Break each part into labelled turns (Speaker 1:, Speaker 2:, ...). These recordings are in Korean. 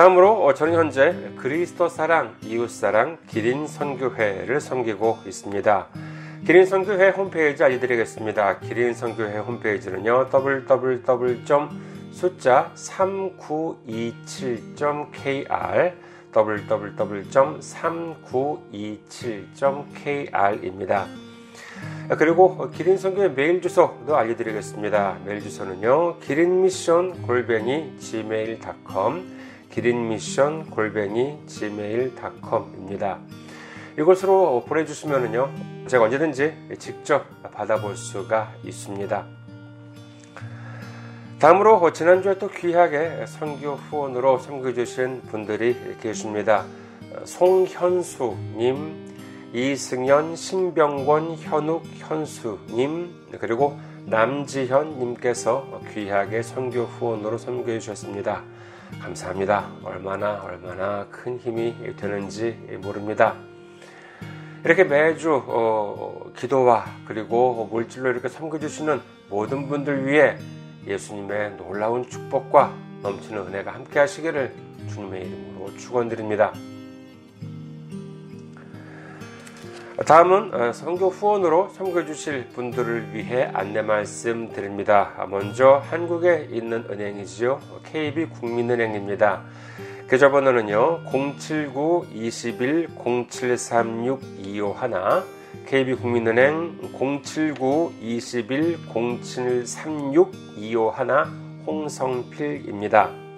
Speaker 1: 다음으로 어, 저는 현재 그리스도 사랑, 이웃 사랑, 기린 선교회를 섬기고 있습니다. 기린 선교회 홈페이지 알려드리겠습니다. 기린 선교회 홈페이지는요, www. 숫자 3927.kr www.3927.kr입니다. 그리고 기린 선교의 메일 주소도 알려드리겠습니다. 메일 주소는요, 기린미션 골뱅이 gmail.com 기린미션 골뱅이 gmail.com입니다. 이곳으로 보내주시면요 제가 언제든지 직접 받아볼 수가 있습니다. 다음으로 지난주에 또 귀하게 선교 후원으로 섬겨주신 분들이 계십니다. 송현수님, 이승현, 신병권, 현욱, 현수님, 그리고 남지현님께서 귀하게 선교 후원으로 섬겨주셨습니다. 감사합니다. 얼마나 얼마나 큰 힘이 되는지 모릅니다. 이렇게 매주 어, 기도와 그리고 물질로 이렇게 섬겨주시는 모든 분들 위해 예수님의 놀라운 축복과 넘치는 은혜가 함께 하시기를 주님의 이름으로 축원드립니다. 다음은 어, 선교 후원으로 섬겨 주실 분들을 위해 안내 말씀 드립니다. 먼저 한국에 있는 은행이지요. KB 국민은행입니다. 계좌번호는요. 079-21-0736-251 KB 국민은행 079-21-0736-251 홍성필입니다.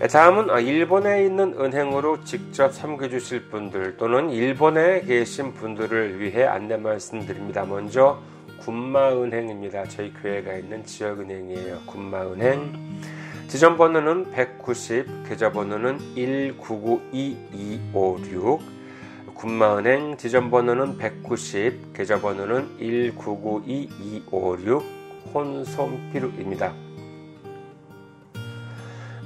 Speaker 1: 다음은 일본에 있는 은행으로 직접 섬겨주실 분들 또는 일본에 계신 분들을 위해 안내 말씀드립니다. 먼저 군마은행입니다. 저희 교회가 있는 지역은행이에요. 군마은행. 지점번호는 190, 계좌번호는 1992256. 군마은행 지점번호는 190, 계좌번호는 1992256. 혼손피루입니다.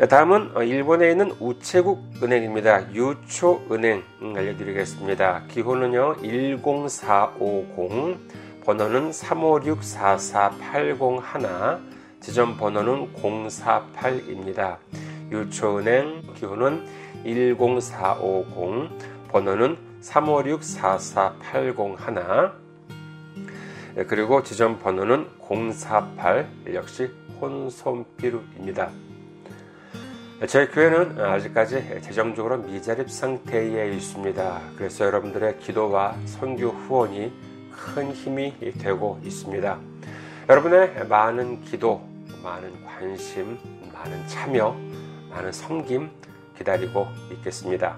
Speaker 1: 다음은 일본에 있는 우체국 은행입니다. 유초은행 알려드리겠습니다. 기호는요 10450 번호는 356-44801 지점 번호는 048입니다. 유초은행 기호는 10450 번호는 356-44801 그리고 지점 번호는 048 역시 혼손비루입니다. 저희 교회는 아직까지 재정적으로 미자립 상태에 있습니다. 그래서 여러분들의 기도와 선교 후원이 큰 힘이 되고 있습니다. 여러분의 많은 기도, 많은 관심, 많은 참여, 많은 섬김 기다리고 있겠습니다.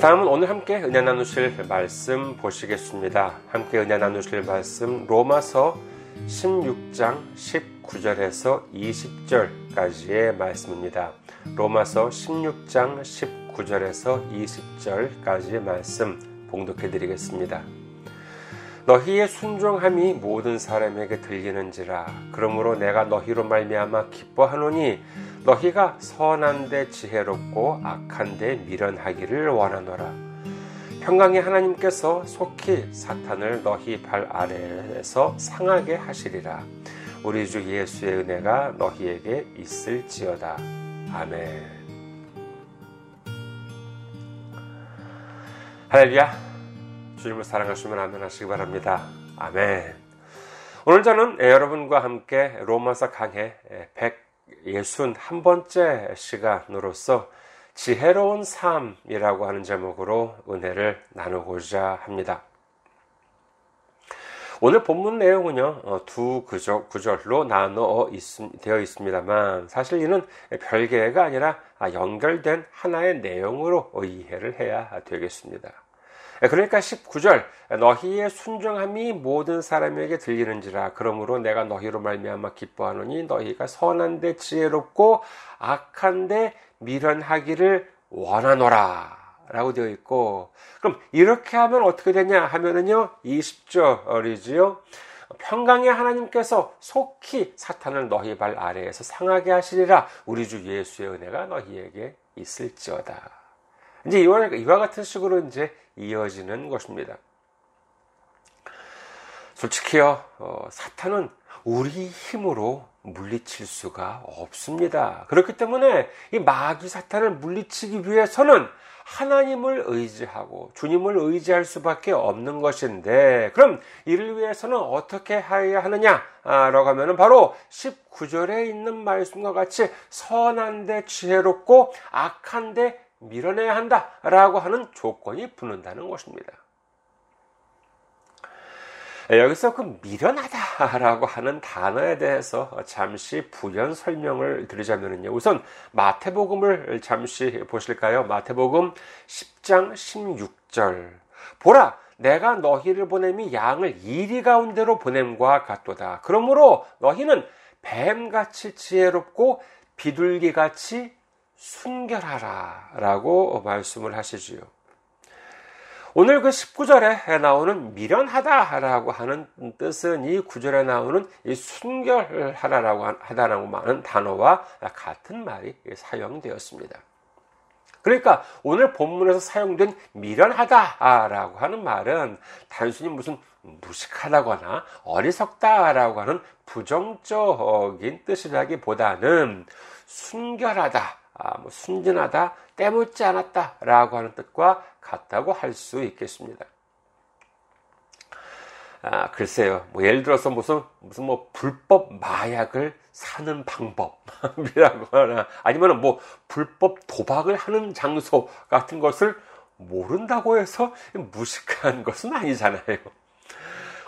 Speaker 1: 다음은 오늘 함께 은혜 나누실 말씀 보시겠습니다. 함께 은혜 나누실 말씀 로마서 16장 19절에서 20절까지의 말씀입니다. 로마서 16장 19절에서 20절까지의 말씀 봉독해 드리겠습니다. 너희의 순종함이 모든 사람에게 들리는지라 그러므로 내가 너희로 말미암아 기뻐하노니 너희가 선한데 지혜롭고 악한데 미련하기를 원하노라 평강의 하나님께서 속히 사탄을 너희 발 아래에서 상하게 하시리라. 우리 주 예수의 은혜가 너희에게 있을지어다. 아멘. 할렐루야. 주님을 사랑하시면 아멘 하시기 바랍니다. 아멘. 오늘 저는 여러분과 함께 로마서 강해 161번째 시간으로서 지혜로운 삶이라고 하는 제목으로 은혜를 나누고자 합니다. 오늘 본문 내용은요, 어, 두 구절, 구절로 나누어 있, 되어 있습니다만, 사실 이는 별개가 아니라 연결된 하나의 내용으로 이해를 해야 되겠습니다. 그러니까 19절 너희의 순종함이 모든 사람에게 들리는지라 그러므로 내가 너희로 말미암아 기뻐하노니 너희가 선한데 지혜롭고 악한데 미련하기를 원하노라 라고 되어 있고 그럼 이렇게 하면 어떻게 되냐 하면은요 20절이지요 평강의 하나님께서 속히 사탄을 너희 발 아래에서 상하게 하시리라 우리 주 예수의 은혜가 너희에게 있을지어다 이제 이와, 이와 같은 식으로 이제 이어지는 것입니다. 솔직히요, 어, 사탄은 우리 힘으로 물리칠 수가 없습니다. 그렇기 때문에 이 마귀 사탄을 물리치기 위해서는 하나님을 의지하고 주님을 의지할 수밖에 없는 것인데 그럼 이를 위해서는 어떻게 해야 하느냐라고 하면 바로 19절에 있는 말씀과 같이 선한데 지혜롭고 악한데 밀어내야 한다라고 하는 조건이 붙는다는 것입니다. 여기서 그 미련하다라고 하는 단어에 대해서 잠시 부연 설명을 드리자면요. 우선 마태복음을 잠시 보실까요? 마태복음 10장 16절. 보라, 내가 너희를 보냄이 양을 이리 가운데로 보냄과 같도다. 그러므로 너희는 뱀같이 지혜롭고 비둘기같이 순결하라 라고 말씀을 하시지요. 오늘 그 19절에 나오는 미련하다라고 하는 뜻은 이 구절에 나오는 이 순결하라라고 하다라고 하는 단어와 같은 말이 사용되었습니다. 그러니까 오늘 본문에서 사용된 미련하다라고 하는 말은 단순히 무슨 무식하다거나 어리석다라고 하는 부정적인 뜻이라기보다는 순결하다, 아, 뭐 순진하다, 때묻지 않았다 라고 하는 뜻과 같다고 할 수 있겠습니다. 아, 글쎄요. 뭐 예를 들어서 무슨 무슨 뭐 불법 마약을 사는 방법이라고 하나 아니면 뭐 불법 도박을 하는 장소 같은 것을 모른다고 해서 무식한 것은 아니잖아요.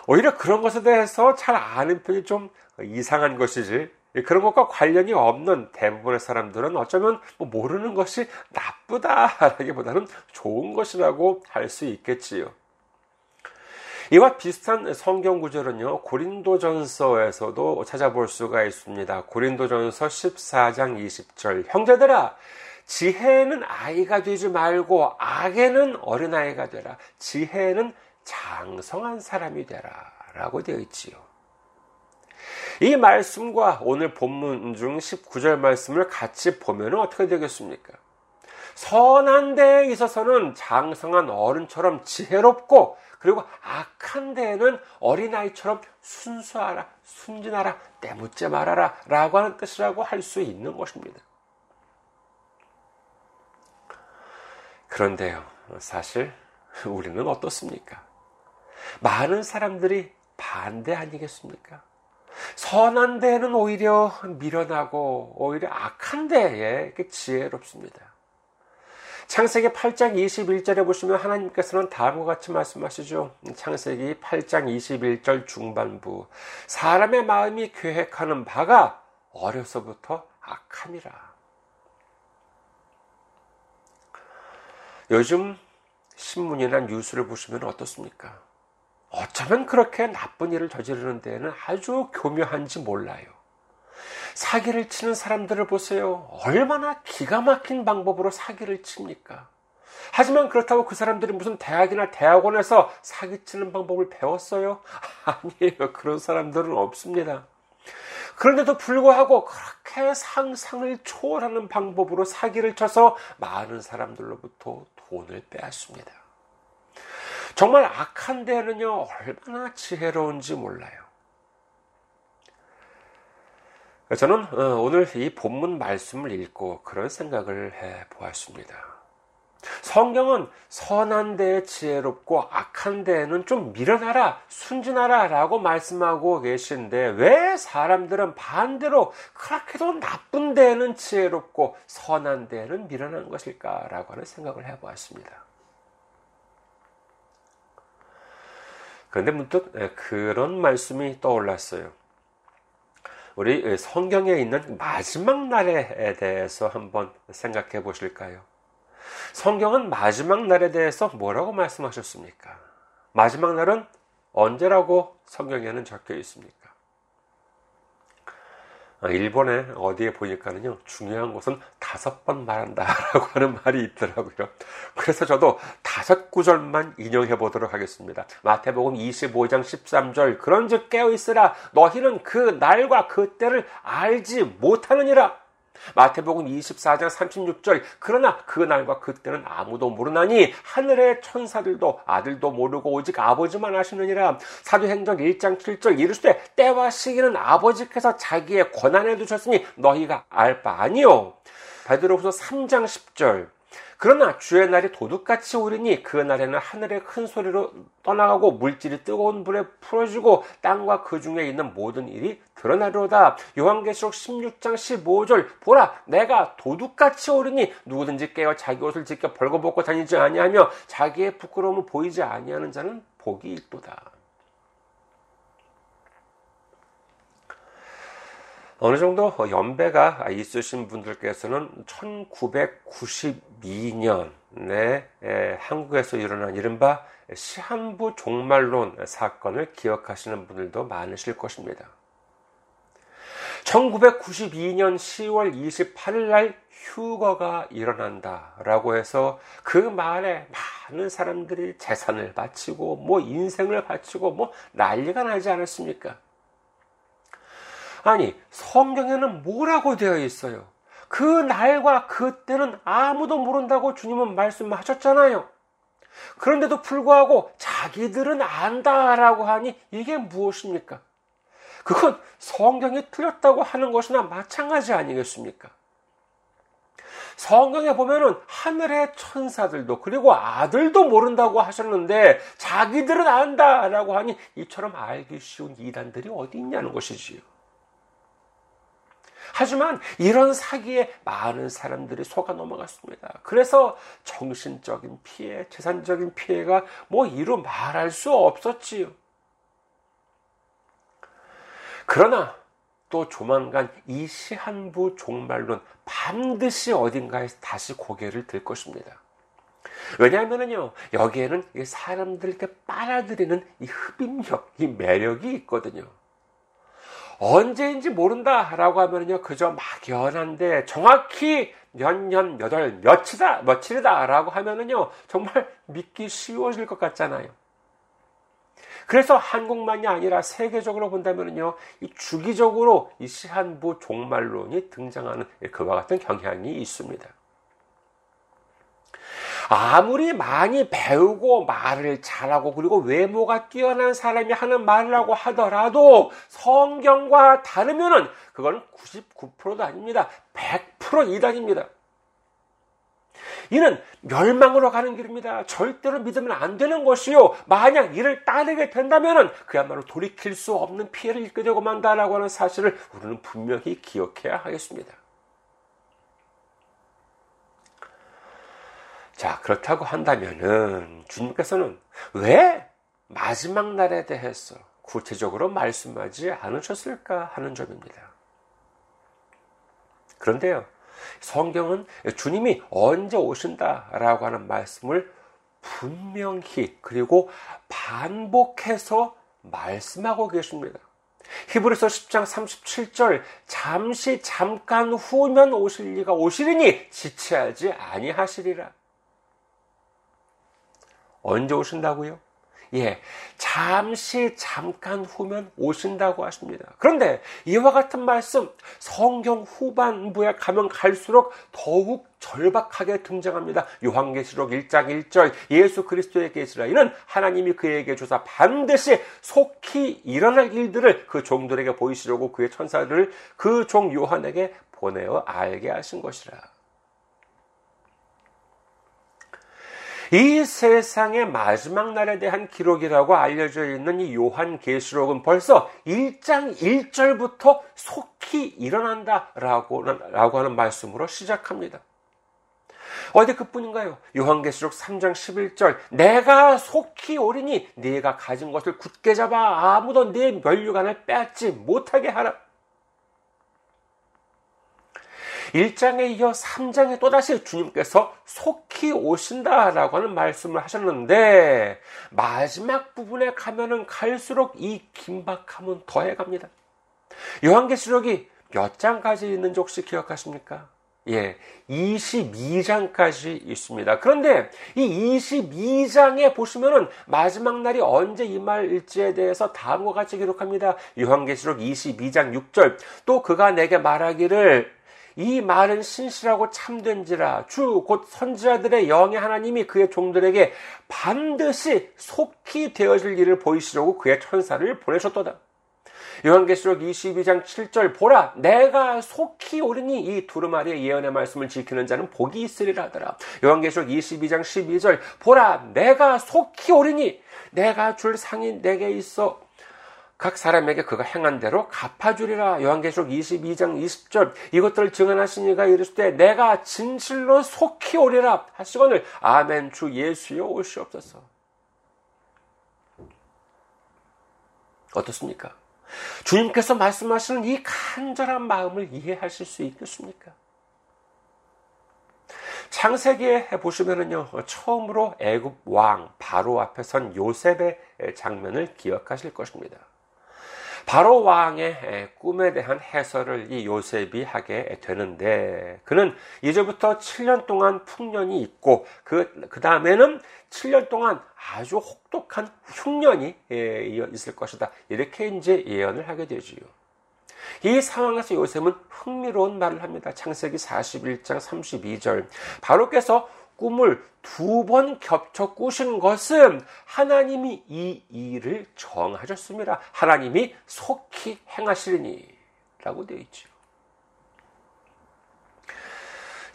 Speaker 1: 오히려 그런 것에 대해서 잘 아는 편이 좀 이상한 것이지 예, 그런 것과 관련이 없는 대부분의 사람들은 어쩌면 뭐 모르는 것이 나쁘다라기보다는 좋은 것이라고 할 수 있겠지요. 이와 비슷한 성경 구절은요, 고린도전서에서도 찾아볼 수가 있습니다. 고린도전서 14장 20절. 형제들아, 지혜는 아이가 되지 말고 악에는 어린아이가 되라. 지혜는 장성한 사람이 되라. 라고 되어 있지요. 이 말씀과 오늘 본문 중 19절 말씀을 같이 보면 어떻게 되겠습니까? 선한 데에 있어서는 장성한 어른처럼 지혜롭고 그리고 악한 데에는 어린아이처럼 순수하라, 순진하라, 때묻지 말아라 라고 하는 뜻이라고 할 수 있는 것입니다. 그런데요, 사실 우리는 어떻습니까? 많은 사람들이 반대 아니겠습니까? 선한 데에는 오히려 미련하고 오히려 악한 데에 지혜롭습니다. 창세기 8장 21절에 보시면 하나님께서는 다음과 같이 말씀하시죠. 창세기 8장 21절 중반부. 사람의 마음이 계획하는 바가 어려서부터 악함이라. 요즘 신문이나 뉴스를 보시면 어떻습니까? 어쩌면 그렇게 나쁜 일을 저지르는 데에는 아주 교묘한지 몰라요. 사기를 치는 사람들을 보세요. 얼마나 기가 막힌 방법으로 사기를 칩니까? 하지만 그렇다고 그 사람들이 무슨 대학이나 대학원에서 사기치는 방법을 배웠어요? 아니에요. 그런 사람들은 없습니다. 그런데도 불구하고 그렇게 상상을 초월하는 방법으로 사기를 쳐서 많은 사람들로부터 돈을 빼앗습니다. 정말 악한 데는요, 얼마나 지혜로운지 몰라요. 저는 어, 오늘 이 본문 말씀을 읽고 그런 생각을 해 보았습니다. 성경은 선한 데에 지혜롭고 악한 데에는 좀 밀어놔라, 순진하라 라고 말씀하고 계신데 왜 사람들은 반대로 그렇게도 나쁜 데에는 지혜롭고 선한 데에는 밀어난 것일까라고 하는 생각을 해 보았습니다. 그런데 문득 그런 말씀이 떠올랐어요. 우리 성경에 있는 마지막 날에 대해서 한번 생각해 보실까요? 성경은 마지막 날에 대해서 뭐라고 말씀하셨습니까? 마지막 날은 언제라고 성경에는 적혀 있습니까? 아, 일본에 어디에 보니까는요, 중요한 것은 다섯 번 말한다라고 하는 말이 있더라고요. 그래서 저도 다섯 구절만 인용해 보도록 하겠습니다. 마태복음 25장 13절, 그런즉 깨어 있으라, 너희는 그 날과 그 때를 알지 못하느니라. 마태복음 24장 36절 그러나 그 날과 그때는 아무도 모르나니 하늘의 천사들도 아들도 모르고 오직 아버지만 아시느니라. 사도행전 1장 7절 이르시되 때와 시기는 아버지께서 자기의 권한에 두셨으니 너희가 알 바 아니요 베드로후서 3장 10절 그러나 주의 날이 도둑같이 오리니 그 날에는 하늘의 큰 소리로 떠나가고 물질이 뜨거운 불에 풀어지고 땅과 그 중에 있는 모든 일이 드러나리로다. 요한계시록 16장 15절 보라 내가 도둑같이 오르니 누구든지 깨어 자기 옷을 지켜 벌거벗고 다니지 아니하며 자기의 부끄러움을 보이지 아니하는 자는 복이 있도다. 어느 정도 연배가 있으신 분들께서는 1992년에 한국에서 일어난 이른바 시한부 종말론 사건을 기억하시는 분들도 많으실 것입니다. 1992년 10월 28일 날 휴거가 일어난다라고 해서 그 말에 많은 사람들이 재산을 바치고 뭐 인생을 바치고 뭐 난리가 나지 않았습니까? 아니, 성경에는 뭐라고 되어 있어요? 그 날과 그 때는 아무도 모른다고 주님은 말씀하셨잖아요. 그런데도 불구하고 자기들은 안다라고 하니 이게 무엇입니까? 그건 성경이 틀렸다고 하는 것이나 마찬가지 아니겠습니까? 성경에 보면은 하늘의 천사들도 그리고 아들도 모른다고 하셨는데 자기들은 안다라고 하니 이처럼 알기 쉬운 이단들이 어디 있냐는 것이지요. 하지만 이런 사기에 많은 사람들이 속아 넘어갔습니다. 그래서 정신적인 피해, 재산적인 피해가 뭐 이루 말할 수 없었지요. 그러나 또 조만간 이 시한부 종말론 반드시 어딘가에 다시 고개를 들 것입니다. 왜냐하면요, 여기에는 사람들께 빨아들이는 이 흡입력, 이 매력이 있거든요. 언제인지 모른다라고 하면요 그저 막연한데 정확히 몇 년, 몇 월, 며칠이다, 며칠이다라고 하면은요, 정말 믿기 쉬워질 것 같잖아요. 그래서 한국만이 아니라 세계적으로 본다면요, 이 주기적으로 이 시한부 종말론이 등장하는 그와 같은 경향이 있습니다. 아무리 많이 배우고 말을 잘하고 그리고 외모가 뛰어난 사람이 하는 말이라고 하더라도 성경과 다르면은 그건 99%도 아닙니다. 100% 이단입니다. 이는 멸망으로 가는 길입니다. 절대로 믿으면 안 되는 것이요. 만약 이를 따르게 된다면 그야말로 돌이킬 수 없는 피해를 입게 되고 만다라고 하는 사실을 우리는 분명히 기억해야 하겠습니다. 자, 그렇다고 한다면은 주님께서는 왜 마지막 날에 대해서 구체적으로 말씀하지 않으셨을까 하는 점입니다. 그런데요, 성경은 주님이 언제 오신다라고 하는 말씀을 분명히 그리고 반복해서 말씀하고 계십니다. 히브리서 10장 37절 잠시 잠깐 후면 오실 리가 오시리니 지체하지 아니하시리라. 언제 오신다고요? 예, 잠시 잠깐 후면 오신다고 하십니다. 그런데 이와 같은 말씀 성경 후반부에 가면 갈수록 더욱 절박하게 등장합니다. 요한계시록 1장 1절 예수 그리스도의 계시라 이는 하나님이 그에게 주사 반드시 속히 일어날 일들을 그 종들에게 보이시려고 그의 천사들을 그종 요한에게 보내어 알게 하신 것이라. 이 세상의 마지막 날에 대한 기록이라고 알려져 있는 이 요한 계시록은 벌써 1장 1절부터 속히 일어난다라고 라고 하는 말씀으로 시작합니다. 어디 그뿐인가요? 요한계시록 3장 11절 내가 속히 오리니 네가 가진 것을 굳게 잡아 아무도 네 면류관을 빼앗지 못하게 하라. 1장에 이어 3장에 또다시 주님께서 속히 오신다라고 하는 말씀을 하셨는데 마지막 부분에 가면은 갈수록 이 긴박함은 더해갑니다. 요한계시록이 몇 장까지 있는지 혹시 기억하십니까? 예, 22장까지 있습니다. 그런데 이 22장에 보시면은 마지막 날이 언제 임할지에 대해서 다음과 같이 기록합니다. 요한계시록 22장 6절. 또 그가 내게 말하기를 이 말은 신실하고 참된지라 주 곧 선지자들의 영의 하나님이 그의 종들에게 반드시 속히 되어질 일을 보이시려고 그의 천사를 보내셨도다. 요한계시록 22장 7절 보라 내가 속히 오르니 이 두루마리의 예언의 말씀을 지키는 자는 복이 있으리라 하더라. 요한계시록 22장 12절 보라 내가 속히 오르니 내가 줄 상이 내게 있어 각 사람에게 그가 행한 대로 갚아주리라. 요한계시록 22장 20절 이것들을 증언하시니가 이르시되 내가 진실로 속히 오리라 하시거늘 아멘 주 예수여 오시옵소서. 어떻습니까? 주님께서 말씀하시는 이 간절한 마음을 이해하실 수 있겠습니까? 창세기에 보시면은요, 처음으로 애굽 왕 바로 앞에 선 요셉의 장면을 기억하실 것입니다. 바로 왕의 꿈에 대한 해설을 이 요셉이 하게 되는데 그는 이제부터 7년 동안 풍년이 있고 그, 그 다음에는 7년 동안 아주 혹독한 흉년이 예, 있을 것이다. 이렇게 이제 예언을 하게 되지요. 이 상황에서 요셉은 흥미로운 말을 합니다. 창세기 41장 32절. 바로께서 꿈을 두 번 겹쳐 꾸신 것은 하나님이 이 일을 정하셨습니다. 하나님이 속히 행하시리니 라고 되어 있죠.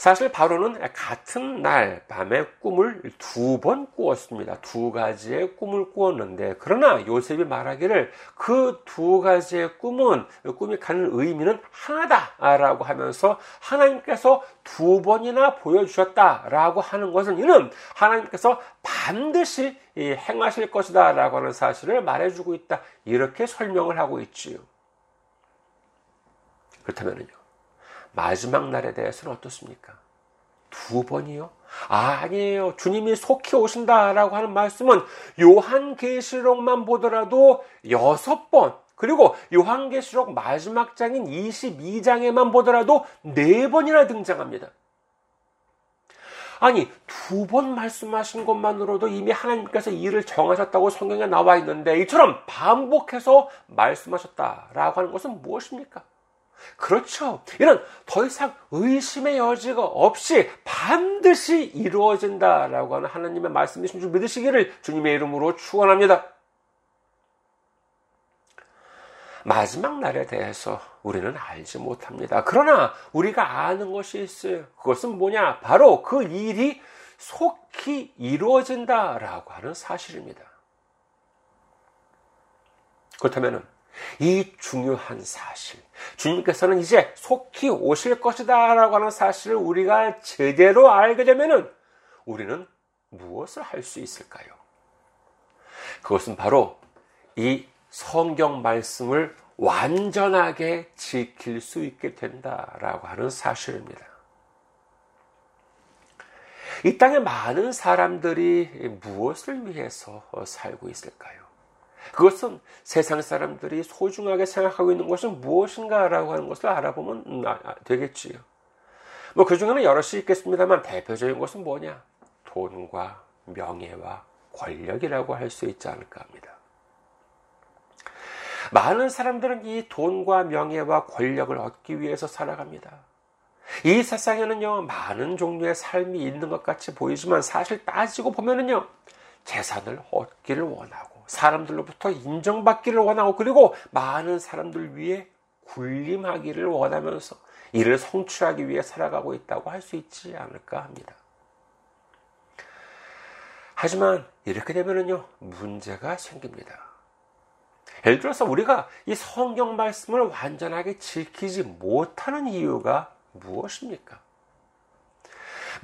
Speaker 1: 사실 바로는 같은 날 밤에 꿈을 두 번 꾸었습니다. 두 가지의 꿈을 꾸었는데 그러나 요셉이 말하기를 그 두 가지의 꿈은 꿈이 갖는 의미는 하나다라고 하면서 하나님께서 두 번이나 보여주셨다라고 하는 것은 이는 하나님께서 반드시 행하실 것이다라고 하는 사실을 말해주고 있다 이렇게 설명을 하고 있지요. 그렇다면요. 마지막 날에 대해서는 어떻습니까? 두 번이요? 아, 니에요 주님이 속히 오신다라고 하는 말씀은 요한계시록만 보더라도 여섯 번, 그리고 요한계시록 마지막 장인 22장에만 보더라도 네 번이나 등장합니다. 아니, 두 번 말씀하신 것만으로도 이미 하나님께서 일을 정하셨다고 성경에 나와 있는데, 이처럼 반복해서 말씀하셨다라고 하는 것은 무엇입니까? 그렇죠. 이는 더 이상 의심의 여지가 없이 반드시 이루어진다라고 하는 하나님의 말씀이신 줄 믿으시기를 주님의 이름으로 축원합니다. 마지막 날에 대해서 우리는 알지 못합니다. 그러나 우리가 아는 것이 있어요. 그것은 뭐냐? 바로 그 일이 속히 이루어진다라고 하는 사실입니다. 그렇다면 이 중요한 사실, 주님께서는 이제 속히 오실 것이다 라고 하는 사실을 우리가 제대로 알게 되면 우리는 무엇을 할 수 있을까요? 그것은 바로 이 성경 말씀을 완전하게 지킬 수 있게 된다라고 하는 사실입니다. 이 땅에 많은 사람들이 무엇을 위해서 살고 있을까요? 그것은 세상 사람들이 소중하게 생각하고 있는 것은 무엇인가라고 하는 것을 알아보면 아, 아, 되겠지요. 뭐 그 중에는 여럿이 있겠습니다만 대표적인 것은 뭐냐? 돈과 명예와 권력이라고 할 수 있지 않을까 합니다. 많은 사람들은 이 돈과 명예와 권력을 얻기 위해서 살아갑니다. 이 세상에는요, 많은 종류의 삶이 있는 것 같이 보이지만 사실 따지고 보면은요, 재산을 얻기를 원하고, 사람들로부터 인정받기를 원하고 그리고 많은 사람들 위해 군림하기를 원하면서 이를 성취하기 위해 살아가고 있다고 할 수 있지 않을까 합니다. 하지만 이렇게 되면은요, 문제가 생깁니다. 예를 들어서 우리가 이 성경 말씀을 완전하게 지키지 못하는 이유가 무엇입니까?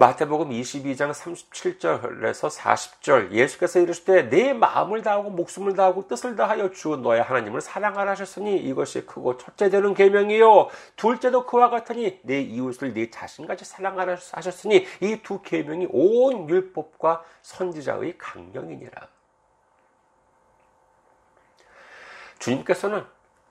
Speaker 1: 마태복음 22장 37절에서 40절 예수께서 이르시되 내 마음을 다하고 목숨을 다하고 뜻을 다하여 주 너의 하나님을 사랑하라 하셨으니 이것이 크고 첫째 되는 계명이요 둘째도 그와 같으니 내 이웃을 네 자신같이 사랑하라 하셨으니 이 두 계명이 온 율법과 선지자의 강령이니라. 주님께서는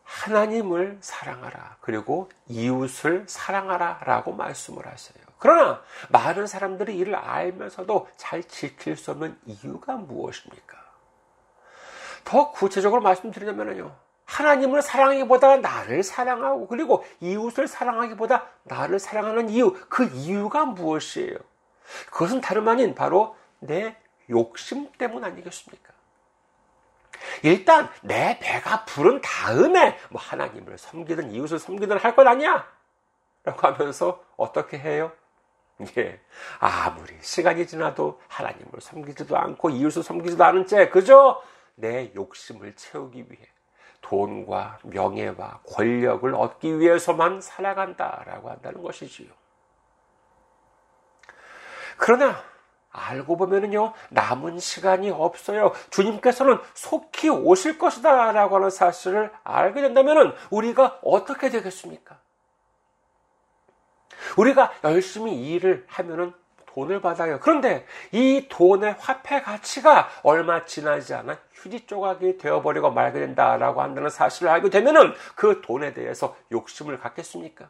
Speaker 1: 하나님을 사랑하라. 그리고 이웃을 사랑하라. 라고 말씀을 하세요. 그러나 많은 사람들이 이를 알면서도 잘 지킬 수 없는 이유가 무엇입니까? 더 구체적으로 말씀드리자면요. 하나님을 사랑하기보다 나를 사랑하고 그리고 이웃을 사랑하기보다 나를 사랑하는 이유, 그 이유가 무엇이에요? 그것은 다름 아닌 바로 내 욕심 때문 아니겠습니까? 일단 내 배가 부른 다음에 뭐 하나님을 섬기든 이웃을 섬기든 할 것 아니야? 라고 하면서 어떻게 해요? 예. 아무리 시간이 지나도 하나님을 섬기지도 않고 이웃을 섬기지도 않은 채 그저 내 욕심을 채우기 위해 돈과 명예와 권력을 얻기 위해서만 살아간다라고 한다는 것이지요. 그러나 알고 보면은요, 남은 시간이 없어요. 주님께서는 속히 오실 것이다 라고 하는 사실을 알게 된다면 우리가 어떻게 되겠습니까? 우리가 열심히 일을 하면은 돈을 받아요. 그런데 이 돈의 화폐 가치가 얼마 지나지 않아 휴지 조각이 되어버리고 말게 된다라고 한다는 사실을 알게 되면은 그 돈에 대해서 욕심을 갖겠습니까?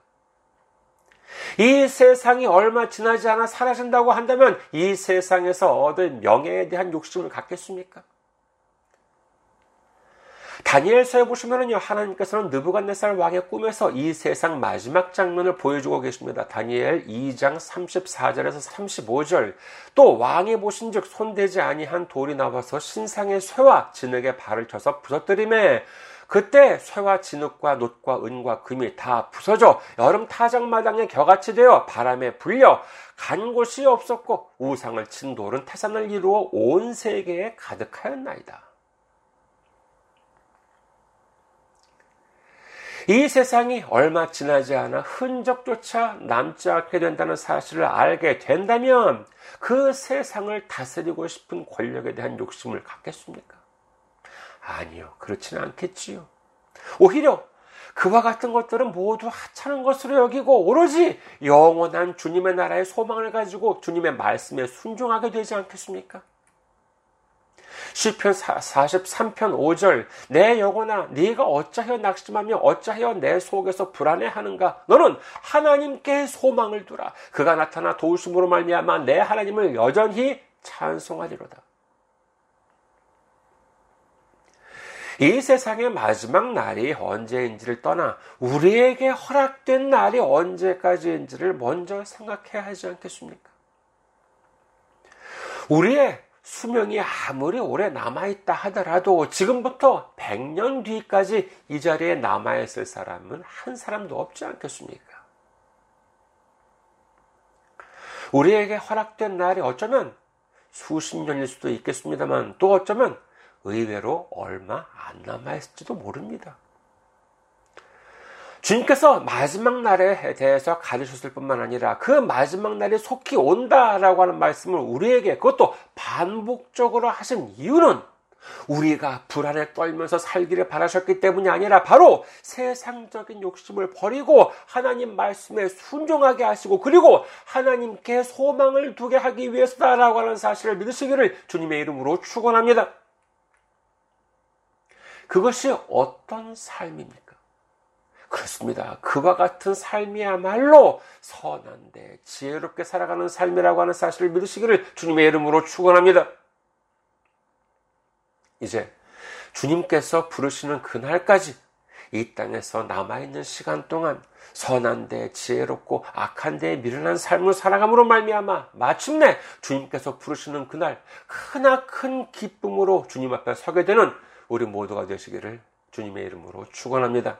Speaker 1: 이 세상이 얼마 지나지 않아 사라진다고 한다면 이 세상에서 얻은 명예에 대한 욕심을 갖겠습니까? 다니엘서에 보시면은요, 하나님께서는 느부갓네살 왕의 꿈에서 이 세상 마지막 장면을 보여주고 계십니다. 다니엘 2장 34절에서 35절. 또 왕이 보신즉 손대지 아니한 돌이 나와서 신상의 쇠와 진흙에 발을 쳐서 부서뜨림에 그때 쇠와 진흙과 놋과 은과 금이 다 부서져 여름 타작마당에 겨같이 되어 바람에 불려 간 곳이 없었고 우상을 친 돌은 태산을 이루어 온 세계에 가득하였나이다. 이 세상이 얼마 지나지 않아 흔적조차 남지 않게 된다는 사실을 알게 된다면 그 세상을 다스리고 싶은 권력에 대한 욕심을 갖겠습니까? 아니요, 그렇지는 않겠지요. 오히려 그와 같은 것들은 모두 하찮은 것으로 여기고 오로지 영원한 주님의 나라의 소망을 가지고 주님의 말씀에 순종하게 되지 않겠습니까? 시편 43편 5절 내 영혼아 네가 어찌하여 낙심하며 어찌하여 내 속에서 불안해하는가? 너는 하나님께 소망을 두라. 그가 나타나 도우심으로 말미암아 내 하나님을 여전히 찬송하리로다. 이 세상의 마지막 날이 언제인지를 떠나 우리에게 허락된 날이 언제까지인지를 먼저 생각해야 하지 않겠습니까? 우리의 수명이 아무리 오래 남아있다 하더라도 지금부터 100년 뒤까지 이 자리에 남아있을 사람은 한 사람도 없지 않겠습니까? 우리에게 허락된 날이 어쩌면 수십 년일 수도 있겠습니다만 또 어쩌면 의외로 얼마 안 남아있을지도 모릅니다. 주님께서 마지막 날에 대해서 가르쳤을 뿐만 아니라 그 마지막 날이 속히 온다라고 하는 말씀을 우리에게 그것도 반복적으로 하신 이유는 우리가 불안에 떨면서 살기를 바라셨기 때문이 아니라 바로 세상적인 욕심을 버리고 하나님 말씀에 순종하게 하시고 그리고 하나님께 소망을 두게 하기 위해서다라고 하는 사실을 믿으시기를 주님의 이름으로 축원합니다. 그것이 어떤 삶입니까? 그렇습니다. 그와 같은 삶이야말로 선한데 지혜롭게 살아가는 삶이라고 하는 사실을 믿으시기를 주님의 이름으로 축원합니다. 이제 주님께서 부르시는 그날까지 이 땅에서 남아있는 시간 동안 선한데 지혜롭고 악한데 미련한 삶을 살아감으로 말미암아 마침내 주님께서 부르시는 그날 크나큰 기쁨으로 주님 앞에 서게 되는 우리 모두가 되시기를 주님의 이름으로 축원합니다.